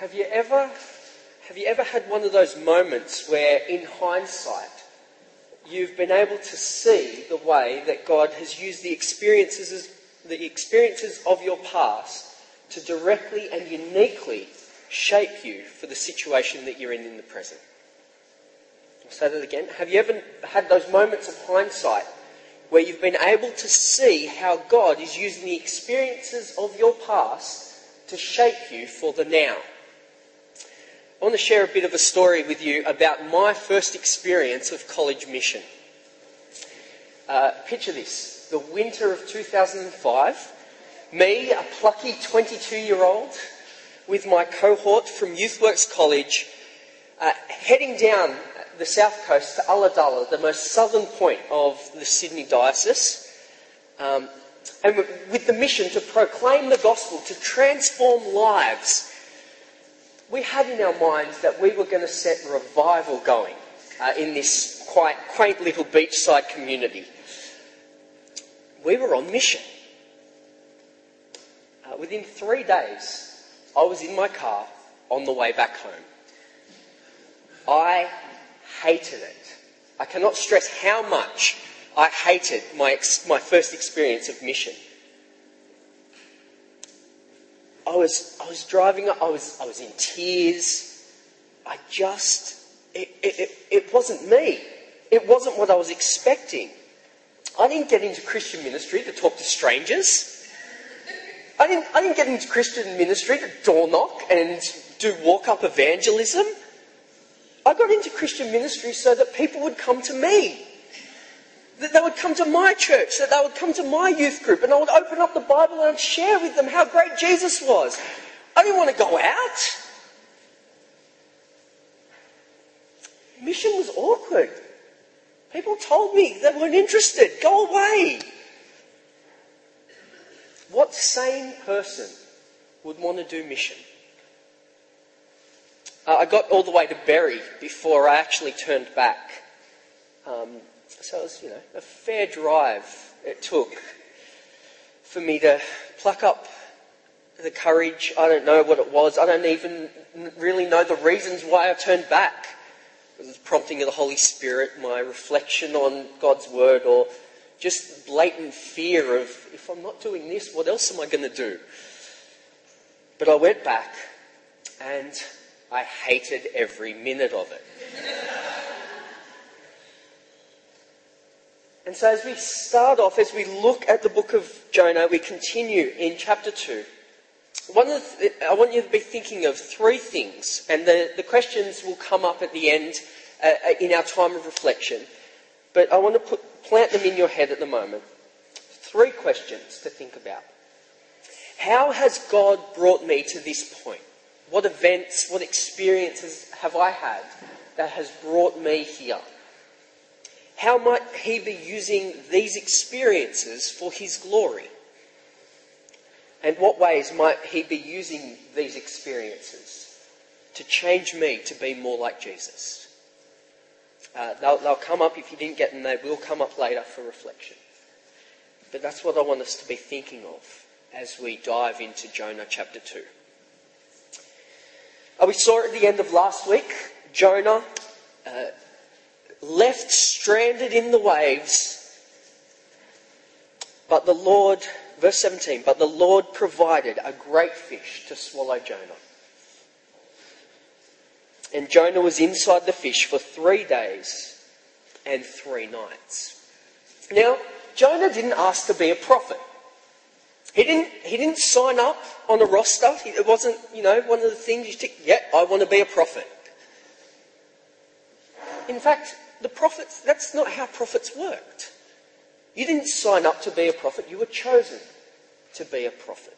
Have you ever have you ever had one of those moments where in hindsight you've been able to see the way that God has used the experiences the experiences of your past to directly and uniquely shape you for the situation that you're in in the present? I'll say that again. Have you ever had those moments of hindsight where you've been able to see how God is using the experiences of your past to shape you for the now? I want to share a bit of a story with you about my first experience of college mission. Uh, picture this the winter of 2005, me, a plucky 22 year old, with my cohort from Youthworks College, uh, heading down the south coast to Ulladulla, the most southern point of the Sydney Diocese, um, and with the mission to proclaim the gospel, to transform lives we had in our minds that we were going to set revival going uh, in this quite quaint little beachside community. We were on mission. Uh, within three days, I was in my car on the way back home. I hated it. I cannot stress how much I hated my, ex- my first experience of mission. I was, I was driving, I was, I was in tears. I just, it, it, it wasn't me. It wasn't what I was expecting. I didn't get into Christian ministry to talk to strangers. I didn't, I didn't get into Christian ministry to door knock and do walk up evangelism. I got into Christian ministry so that people would come to me. That they would come to my church, that they would come to my youth group, and I would open up the Bible and I'd share with them how great Jesus was. I didn't want to go out. Mission was awkward. People told me they weren't interested. Go away. What sane person would want to do mission? Uh, I got all the way to Berry before I actually turned back. Um, so it was, you know, a fair drive it took for me to pluck up the courage. I don't know what it was. I don't even really know the reasons why I turned back. It was prompting of the Holy Spirit, my reflection on God's Word, or just blatant fear of if I'm not doing this, what else am I going to do? But I went back and I hated every minute of it. And so, as we start off, as we look at the book of Jonah, we continue in chapter 2. One of I want you to be thinking of three things, and the, the questions will come up at the end uh, uh, in our time of reflection. But I want to put, plant them in your head at the moment. Three questions to think about. How has God brought me to this point? What events, what experiences have I had that has brought me here? How might he be using these experiences for his glory? And what ways might he be using these experiences to change me to be more like Jesus? Uh, they'll, they'll come up if you didn't get them, they will come up later for reflection. But that's what I want us to be thinking of as we dive into Jonah chapter 2. Uh, we saw at the end of last week, Jonah uh, left stranded in the waves. But the Lord, verse 17, but the Lord provided a great fish to swallow Jonah. And Jonah was inside the fish for three days and three nights. Now, Jonah didn't ask to be a prophet. He didn't, he didn't sign up on a roster. It wasn't, you know, one of the things you tick, yeah, I want to be a prophet. In fact, the prophets, that's not how prophets worked. You didn't sign up to be a prophet, you were chosen to be a prophet.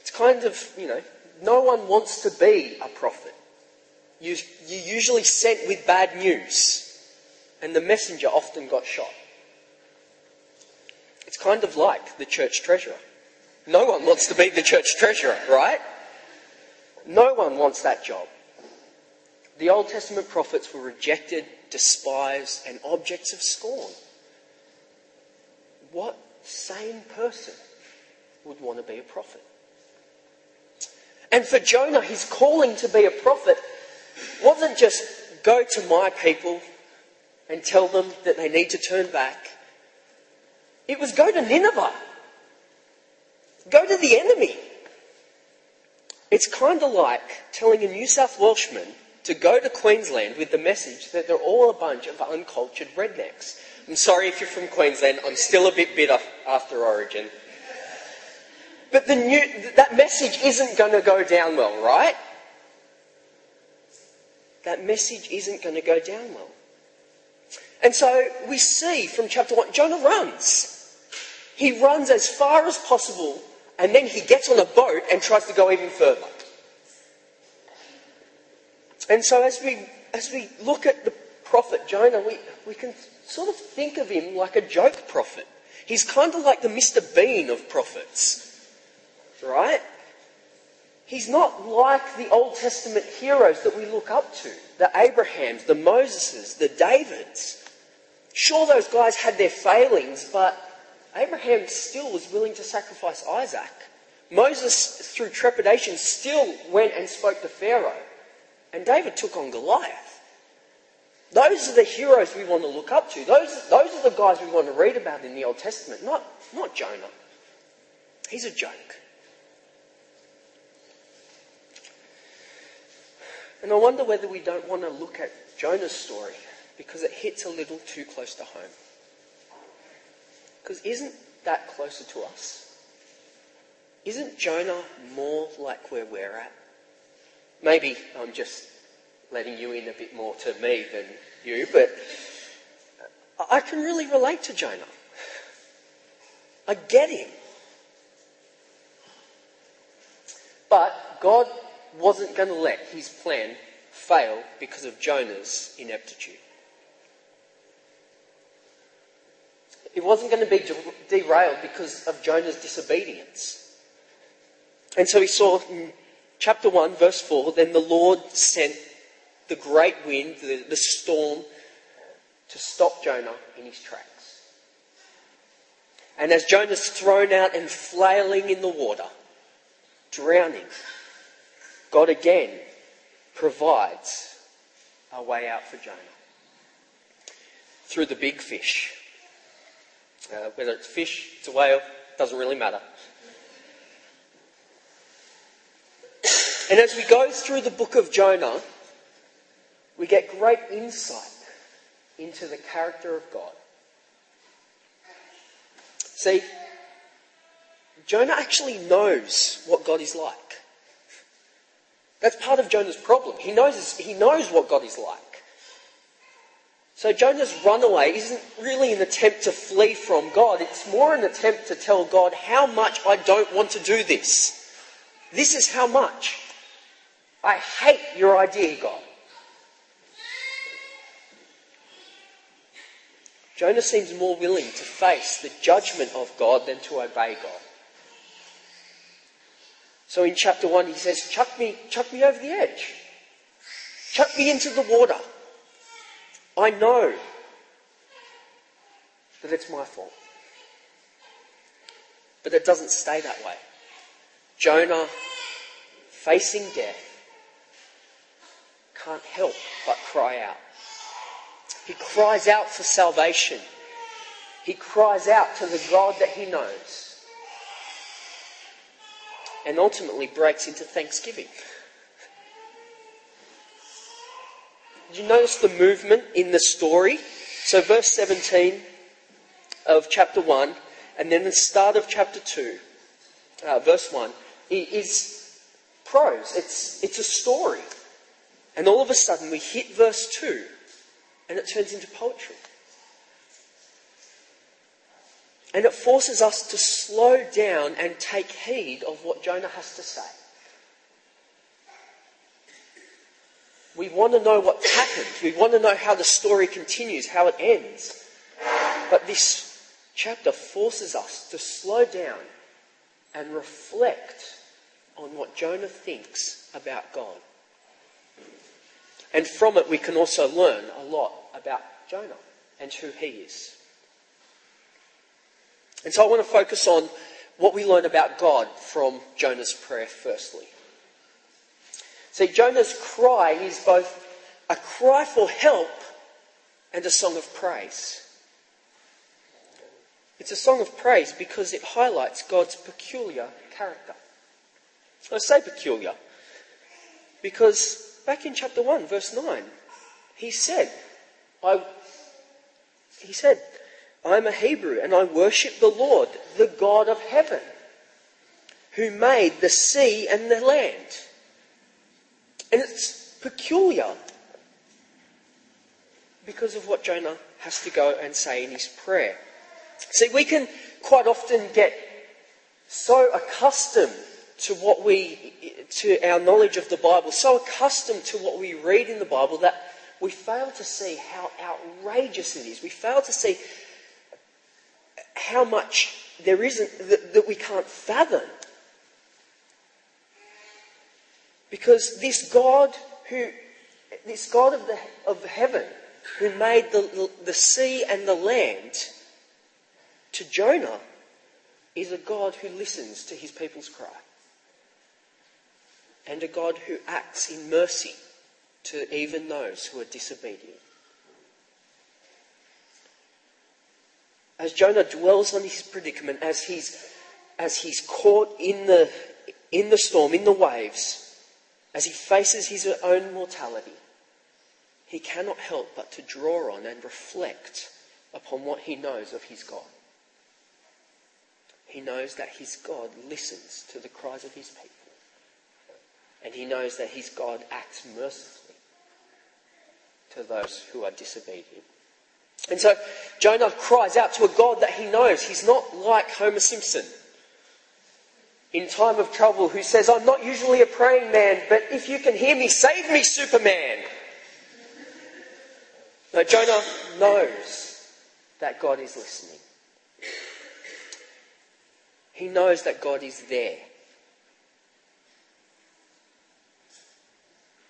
It's kind of, you know, no one wants to be a prophet. You, you usually sent with bad news, and the messenger often got shot. It's kind of like the church treasurer. No one wants to be the church treasurer, right? No one wants that job. The Old Testament prophets were rejected, despised, and objects of scorn. What sane person would want to be a prophet? And for Jonah, his calling to be a prophet wasn't just go to my people and tell them that they need to turn back. It was go to Nineveh. Go to the enemy. It's kind of like telling a New South Welshman to go to Queensland with the message that they're all a bunch of uncultured rednecks. I'm sorry if you're from Queensland, I'm still a bit bitter after Origin. But the new, that message isn't going to go down well, right? That message isn't going to go down well. And so we see from chapter 1, Jonah runs. He runs as far as possible and then he gets on a boat and tries to go even further. And so as we, as we look at the prophet Jonah, we, we can sort of think of him like a joke prophet. He's kind of like the Mr. Bean of prophets. Right? He's not like the Old Testament heroes that we look up to the Abrahams, the Moseses, the Davids. Sure, those guys had their failings, but Abraham still was willing to sacrifice Isaac. Moses, through trepidation, still went and spoke to Pharaoh. And David took on Goliath. Those are the heroes we want to look up to. Those, those are the guys we want to read about in the Old Testament, not, not Jonah. He's a joke. And I wonder whether we don't want to look at Jonah's story because it hits a little too close to home. Because isn't that closer to us? Isn't Jonah more like where we're at? Maybe I'm just letting you in a bit more to me than you, but I can really relate to Jonah. I get him. But God wasn't going to let his plan fail because of Jonah's ineptitude. It wasn't going to be derailed because of Jonah's disobedience. And so he saw chapter 1, verse 4 then the Lord sent the great wind, the, the storm, to stop Jonah in his tracks. And as Jonah's thrown out and flailing in the water, drowning, God again provides a way out for Jonah through the big fish. Uh, whether it's fish, it's a whale, doesn't really matter. And as we go through the book of Jonah, we get great insight into the character of God. See, Jonah actually knows what God is like. That's part of Jonah's problem. He knows, he knows what God is like. So Jonah's runaway isn't really an attempt to flee from God. It's more an attempt to tell God how much I don't want to do this. This is how much. I hate your idea, God. Jonah seems more willing to face the judgment of God than to obey God. So in chapter 1, he says, chuck me, chuck me over the edge. Chuck me into the water. I know that it's my fault. But it doesn't stay that way. Jonah, facing death, can't help but cry out. He cries out for salvation. He cries out to the God that he knows and ultimately breaks into thanksgiving. Did you notice the movement in the story? So, verse 17 of chapter 1, and then the start of chapter 2, uh, verse 1, is prose. It's, it's a story. And all of a sudden, we hit verse 2, and it turns into poetry. And it forces us to slow down and take heed of what Jonah has to say. We want to know what happened. We want to know how the story continues, how it ends. But this chapter forces us to slow down and reflect on what Jonah thinks about God. And from it, we can also learn a lot about Jonah and who he is. And so I want to focus on what we learn about God from Jonah's prayer firstly. See, Jonah's cry is both a cry for help and a song of praise. It's a song of praise because it highlights God's peculiar character. I say peculiar because back in chapter 1, verse 9, he said, I, he said, I am a Hebrew and I worship the Lord, the God of heaven, who made the sea and the land. And it's peculiar because of what Jonah has to go and say in his prayer. See, we can quite often get so accustomed to what we, to our knowledge of the Bible, so accustomed to what we read in the Bible that we fail to see how outrageous it is. We fail to see how much there isn't that, that we can't fathom. Because this God who, this God of, the, of heaven, who made the, the sea and the land, to Jonah, is a God who listens to his people's cry. And a God who acts in mercy to even those who are disobedient. As Jonah dwells on his predicament, as he's, as he's caught in the, in the storm, in the waves, as he faces his own mortality, he cannot help but to draw on and reflect upon what he knows of his God. He knows that his God listens to the cries of his people. And he knows that his God acts mercifully to those who are disobedient. And so Jonah cries out to a God that he knows. He's not like Homer Simpson in time of trouble who says, I'm not usually a praying man, but if you can hear me, save me, Superman. No, Jonah knows that God is listening. He knows that God is there.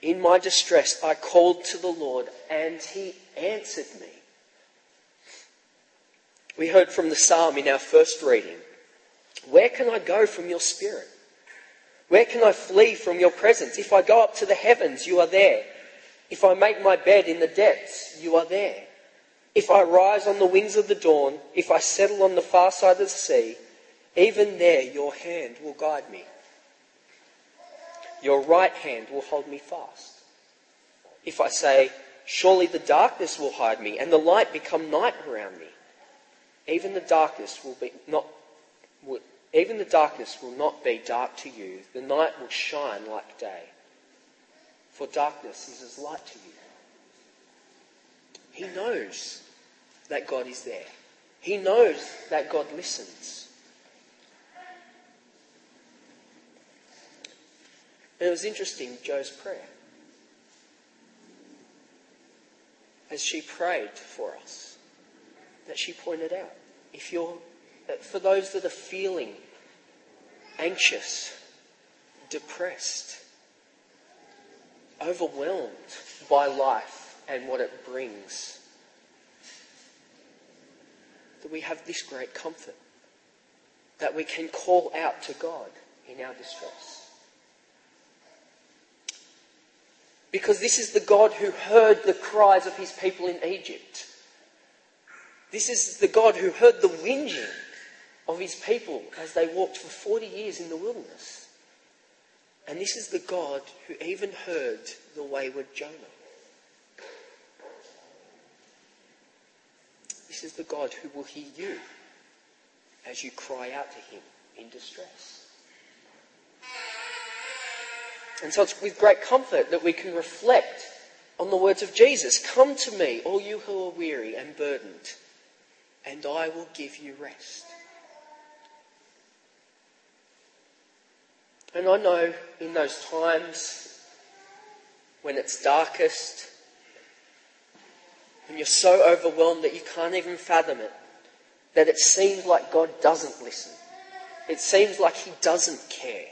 In my distress, I called to the Lord and he answered me. We heard from the psalm in our first reading. Where can I go from your spirit? Where can I flee from your presence? If I go up to the heavens, you are there. If I make my bed in the depths, you are there. If I rise on the wings of the dawn, if I settle on the far side of the sea, even there your hand will guide me. Your right hand will hold me fast. If I say, Surely the darkness will hide me, and the light become night around me, even the darkness will be not will, even the darkness will not be dark to you. The night will shine like day. For darkness is as light to you. He knows that God is there. He knows that God listens. And it was interesting, Joe's prayer. As she prayed for us, that she pointed out if you're for those that are feeling anxious, depressed, overwhelmed by life and what it brings, that we have this great comfort that we can call out to God in our distress. Because this is the God who heard the cries of his people in Egypt. This is the God who heard the whinging of his people as they walked for 40 years in the wilderness. And this is the God who even heard the wayward Jonah. This is the God who will hear you as you cry out to him in distress. And so it's with great comfort that we can reflect on the words of Jesus Come to me, all you who are weary and burdened, and I will give you rest. And I know in those times when it's darkest, when you're so overwhelmed that you can't even fathom it, that it seems like God doesn't listen. It seems like He doesn't care.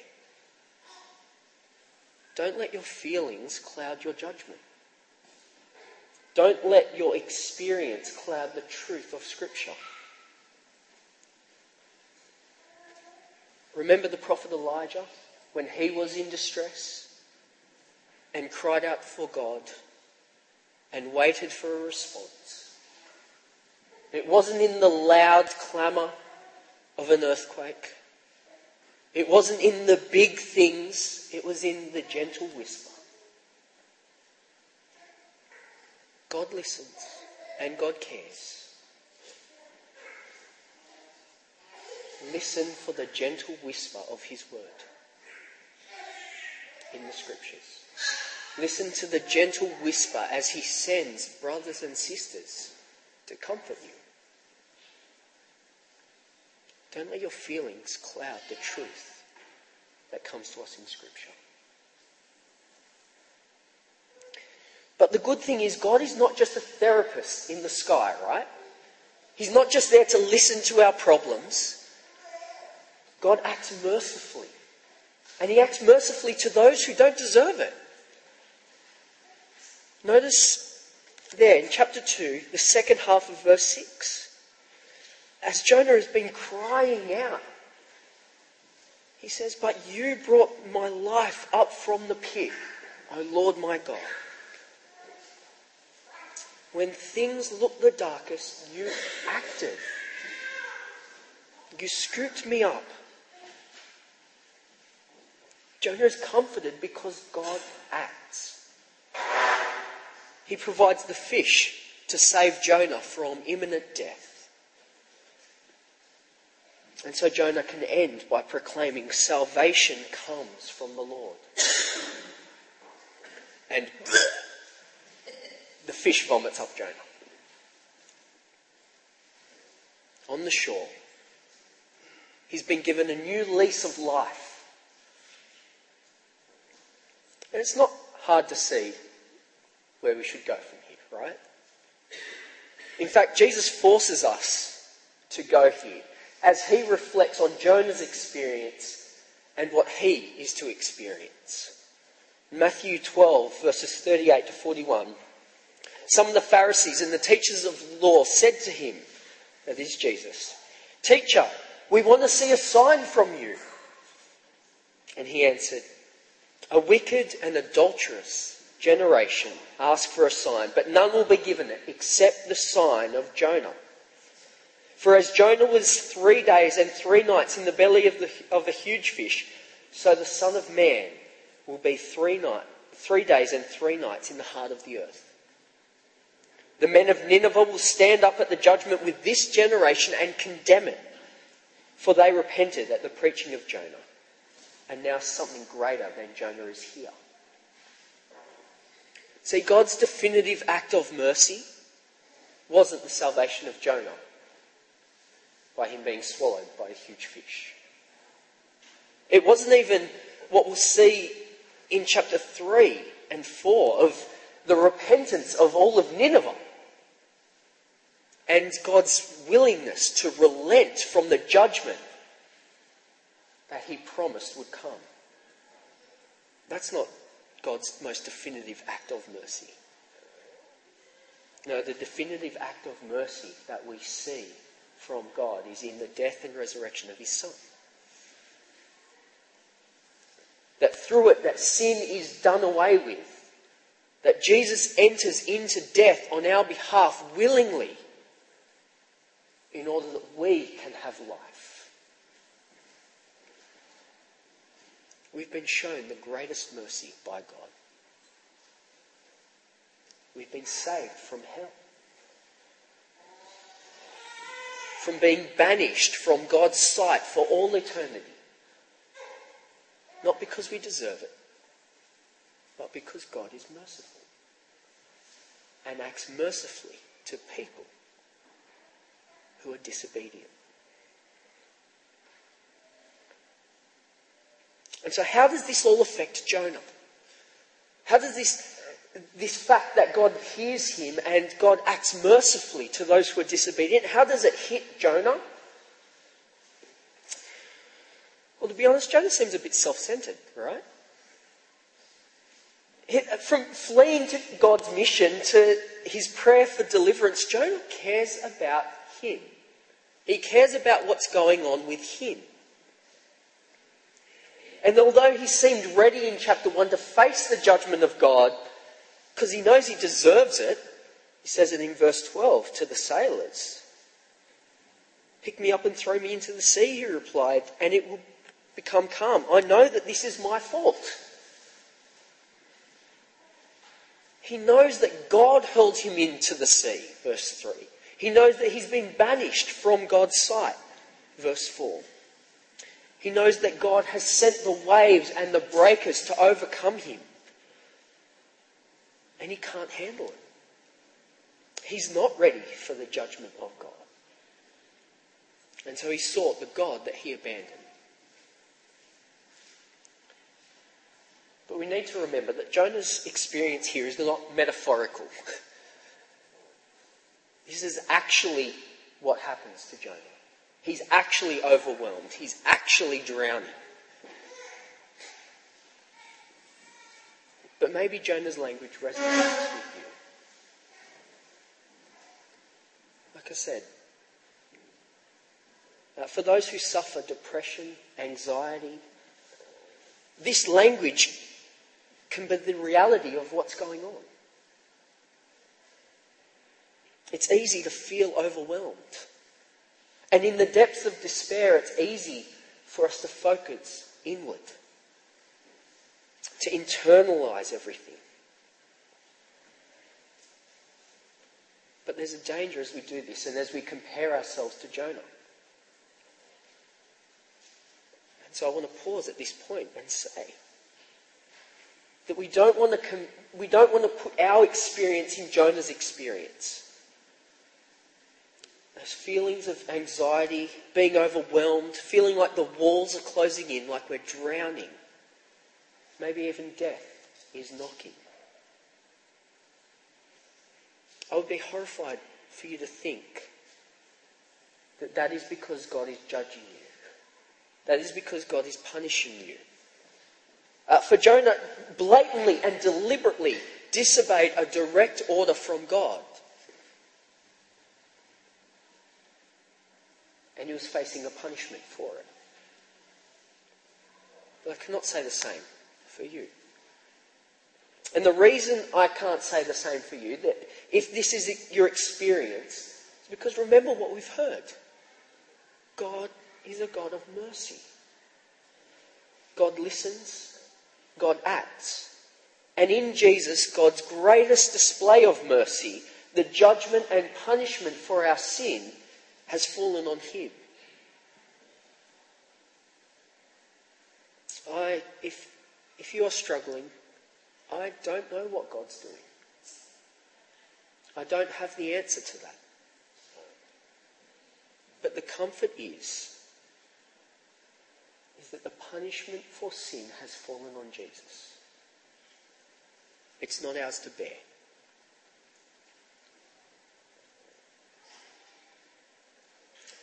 Don't let your feelings cloud your judgment. Don't let your experience cloud the truth of Scripture. Remember the prophet Elijah? when he was in distress, and cried out for God and waited for a response. It wasn't in the loud clamour of an earthquake. It wasn't in the big things. It was in the gentle whisper. God listens and God cares. Listen for the gentle whisper of His word in the scriptures. Listen to the gentle whisper as He sends brothers and sisters to comfort you. Don't let your feelings cloud the truth that comes to us in Scripture. But the good thing is, God is not just a therapist in the sky, right? He's not just there to listen to our problems. God acts mercifully. And He acts mercifully to those who don't deserve it. Notice there in chapter 2, the second half of verse 6. As Jonah has been crying out, he says, But you brought my life up from the pit, O Lord my God. When things looked the darkest, you acted. You scooped me up. Jonah is comforted because God acts. He provides the fish to save Jonah from imminent death. And so Jonah can end by proclaiming salvation comes from the Lord. And the fish vomits up Jonah. On the shore, he's been given a new lease of life. And it's not hard to see where we should go from here, right? In fact, Jesus forces us to go here as he reflects on Jonah's experience and what he is to experience. Matthew 12, verses 38 to 41. Some of the Pharisees and the teachers of law said to him, that is Jesus, Teacher, we want to see a sign from you. And he answered, A wicked and adulterous generation ask for a sign, but none will be given it except the sign of Jonah. For as Jonah was three days and three nights in the belly of the, of the huge fish, so the Son of Man will be three, night, three days and three nights in the heart of the earth. The men of Nineveh will stand up at the judgment with this generation and condemn it, for they repented at the preaching of Jonah. And now something greater than Jonah is here. See, God's definitive act of mercy wasn't the salvation of Jonah by him being swallowed by a huge fish. It wasn't even what we'll see in chapter 3 and 4 of the repentance of all of Nineveh and God's willingness to relent from the judgment that he promised would come. That's not God's most definitive act of mercy. No, the definitive act of mercy that we see from God is in the death and resurrection of his Son. That through it, that sin is done away with. That Jesus enters into death on our behalf willingly in order that we can have life. We've been shown the greatest mercy by God. We've been saved from hell. From being banished from God's sight for all eternity. Not because we deserve it, but because God is merciful and acts mercifully to people who are disobedient. And so, how does this all affect Jonah? How does this, this fact that God hears him and God acts mercifully to those who are disobedient, how does it hit Jonah? Well, to be honest, Jonah seems a bit self centered, right? Uh, from fleeing to God's mission to his prayer for deliverance, Jonah cares about him. He cares about what's going on with him. And although he seemed ready in chapter 1 to face the judgment of God, because he knows he deserves it, he says it in verse 12 to the sailors. Pick me up and throw me into the sea, he replied, and it will become calm. I know that this is my fault. He knows that God hurled him into the sea, verse 3. He knows that he's been banished from God's sight, verse 4. He knows that God has sent the waves and the breakers to overcome him. And he can't handle it. He's not ready for the judgment of God. And so he sought the God that he abandoned. But we need to remember that Jonah's experience here is not metaphorical. this is actually what happens to Jonah. He's actually overwhelmed. He's actually drowning. But maybe Jonah's language resonates with you. Like I said, uh, for those who suffer depression, anxiety, this language can be the reality of what's going on. It's easy to feel overwhelmed. And in the depths of despair, it's easy for us to focus inward, to internalize everything. But there's a danger as we do this and as we compare ourselves to Jonah. And so I want to pause at this point and say that we don't want to, com- we don't want to put our experience in Jonah's experience those feelings of anxiety, being overwhelmed, feeling like the walls are closing in, like we're drowning. Maybe even death is knocking. I would be horrified for you to think that that is because God is judging you. That is because God is punishing you. Uh, for Jonah, blatantly and deliberately disobeyed a direct order from God. and he was facing a punishment for it. But I cannot say the same for you. And the reason I can't say the same for you, that if this is your experience, is because remember what we've heard. God is a God of mercy. God listens, God acts. And in Jesus, God's greatest display of mercy, the judgment and punishment for our sin, has fallen on him. I, if, if you are struggling, I don't know what God's doing. I don't have the answer to that. But the comfort is, is that the punishment for sin has fallen on Jesus. It's not ours to bear.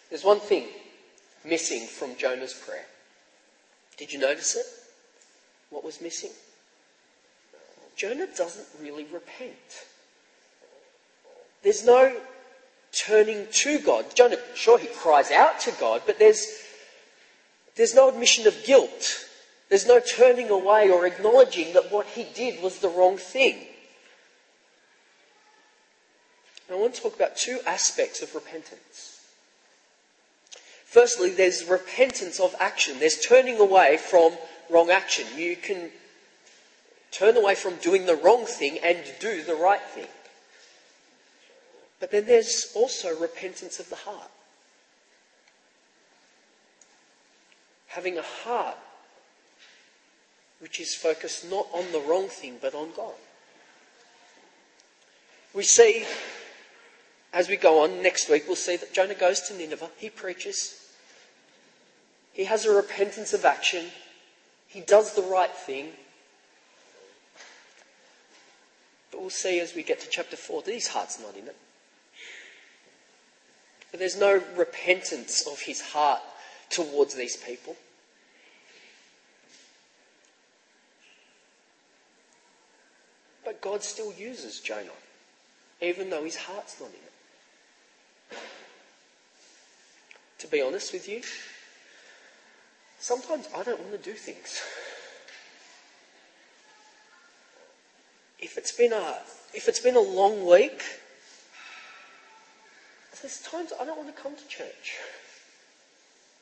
There's one thing missing from Jonah's prayer. Did you notice it? What was missing? Jonah doesn't really repent. There's no turning to God. Jonah, sure, he cries out to God, but there's, there's no admission of guilt. There's no turning away or acknowledging that what he did was the wrong thing. I want to talk about two aspects of repentance. Firstly, there's repentance of action. There's turning away from wrong action. You can turn away from doing the wrong thing and do the right thing. But then there's also repentance of the heart. Having a heart which is focused not on the wrong thing but on God. We see, as we go on next week, we'll see that Jonah goes to Nineveh, he preaches, he has a repentance of action. He does the right thing. But we'll see as we get to chapter 4 that his heart's not in it. But there's no repentance of his heart towards these people. But God still uses Jonah, even though his heart's not in it. To be honest with you, sometimes I don't want to do things. If it's been a if it's been a long week, there's times I don't want to come to church.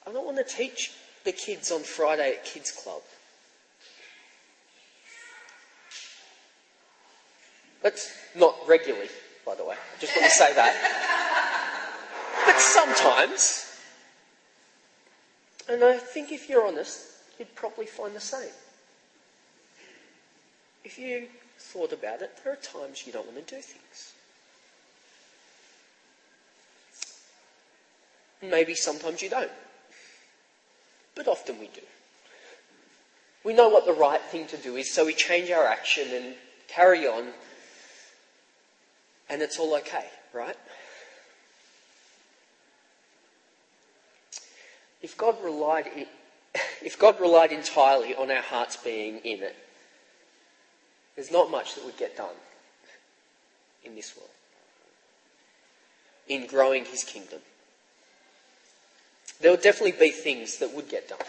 I don't want to teach the kids on Friday at Kids Club. That's not regularly, by the way. I just want to say that. But sometimes, and I think if you're honest, you'd probably find the same. If you thought about it, there are times you don't want to do things. Maybe sometimes you don't. But often we do. We know what the right thing to do is, so we change our action and carry on, and it's all okay, right? If God relied, if God relied entirely on our hearts being in it, there's not much that would get done in this world in growing his kingdom. There will definitely be things that would get done.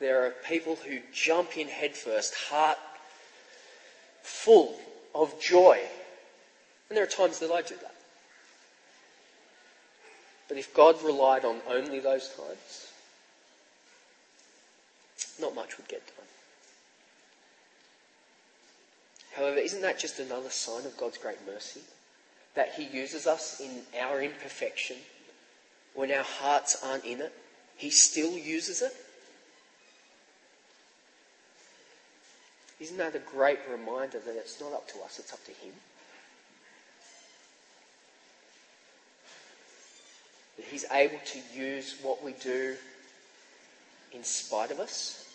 There are people who jump in headfirst, heart full of joy. And there are times that I do that. But if God relied on only those times, not much would get done. However, isn't that just another sign of God's great mercy? That He uses us in our imperfection when our hearts aren't in it, He still uses it. Isn't that a great reminder that it's not up to us, it's up to Him? That He's able to use what we do in spite of us.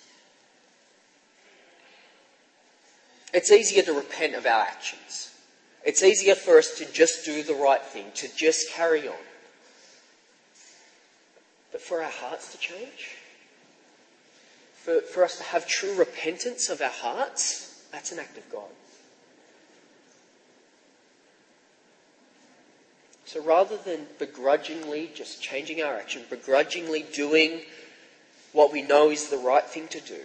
It's easier to repent of our actions. It's easier for us to just do the right thing, to just carry on. But for our hearts to change, for, for us to have true repentance of our hearts, that's an act of God. So rather than begrudgingly just changing our action, begrudgingly doing what we know is the right thing to do,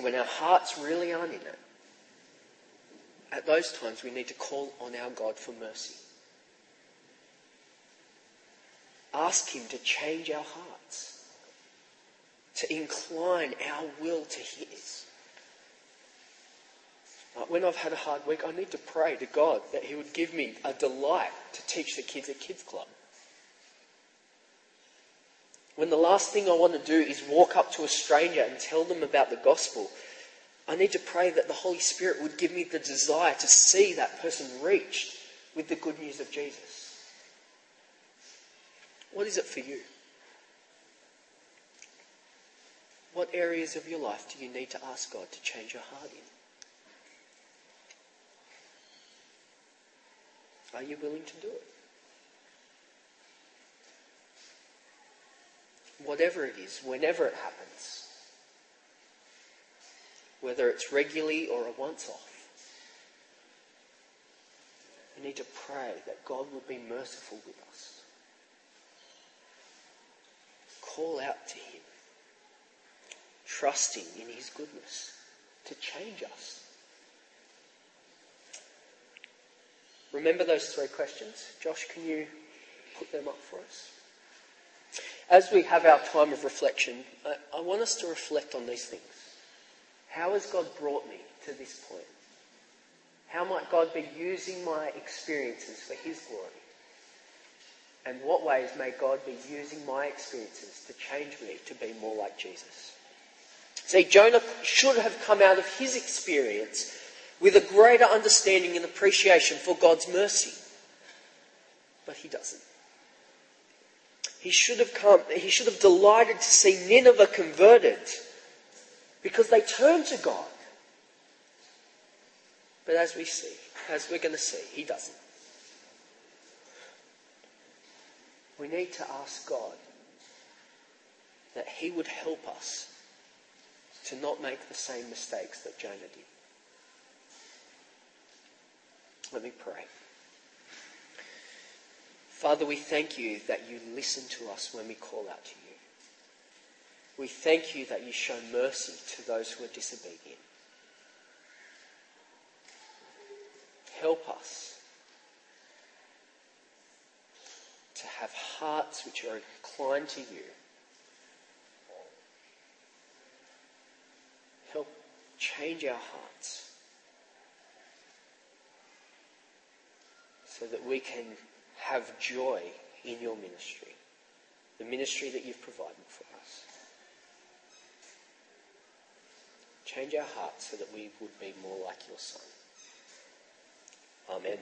when our hearts really aren't in it, at those times we need to call on our God for mercy. ask Him to change our hearts, to incline our will to His. When I've had a hard week, I need to pray to God that He would give me a delight to teach the kids at Kids Club. When the last thing I want to do is walk up to a stranger and tell them about the gospel, I need to pray that the Holy Spirit would give me the desire to see that person reached with the good news of Jesus. What is it for you? What areas of your life do you need to ask God to change your heart in? Are you willing to do it? Whatever it is, whenever it happens, whether it's regularly or a once off, we need to pray that God will be merciful with us call out to Him, trusting in His goodness to change us. Remember those three questions? Josh, can you put them up for us? As we have our time of reflection, I, I want us to reflect on these things. How has God brought me to this point? How might God be using my experiences for His glory? And what ways may God be using my experiences to change me to be more like Jesus? See, Jonah should have come out of his experience with a greater understanding and appreciation for God's mercy. But he doesn't. He should have come, he should have delighted to see Nineveh converted because they turned to God. But as we see, as we're going to see, he doesn't. we need to ask God that He would help us to not make the same mistakes that Jonah did. Let me pray. Father, we thank you that you listen to us when we call out to you. We thank you that you show mercy to those who are disobedient. Help us to have hearts which are inclined to you. Help change our hearts so that we can have joy in your ministry, the ministry that you've provided for us. Change our hearts so that we would be more like your Son. Amen.